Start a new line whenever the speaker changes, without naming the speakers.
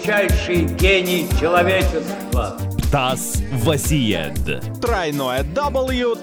величайший гений человечества.
Птас Васиед.
Тройное W.птас.инфо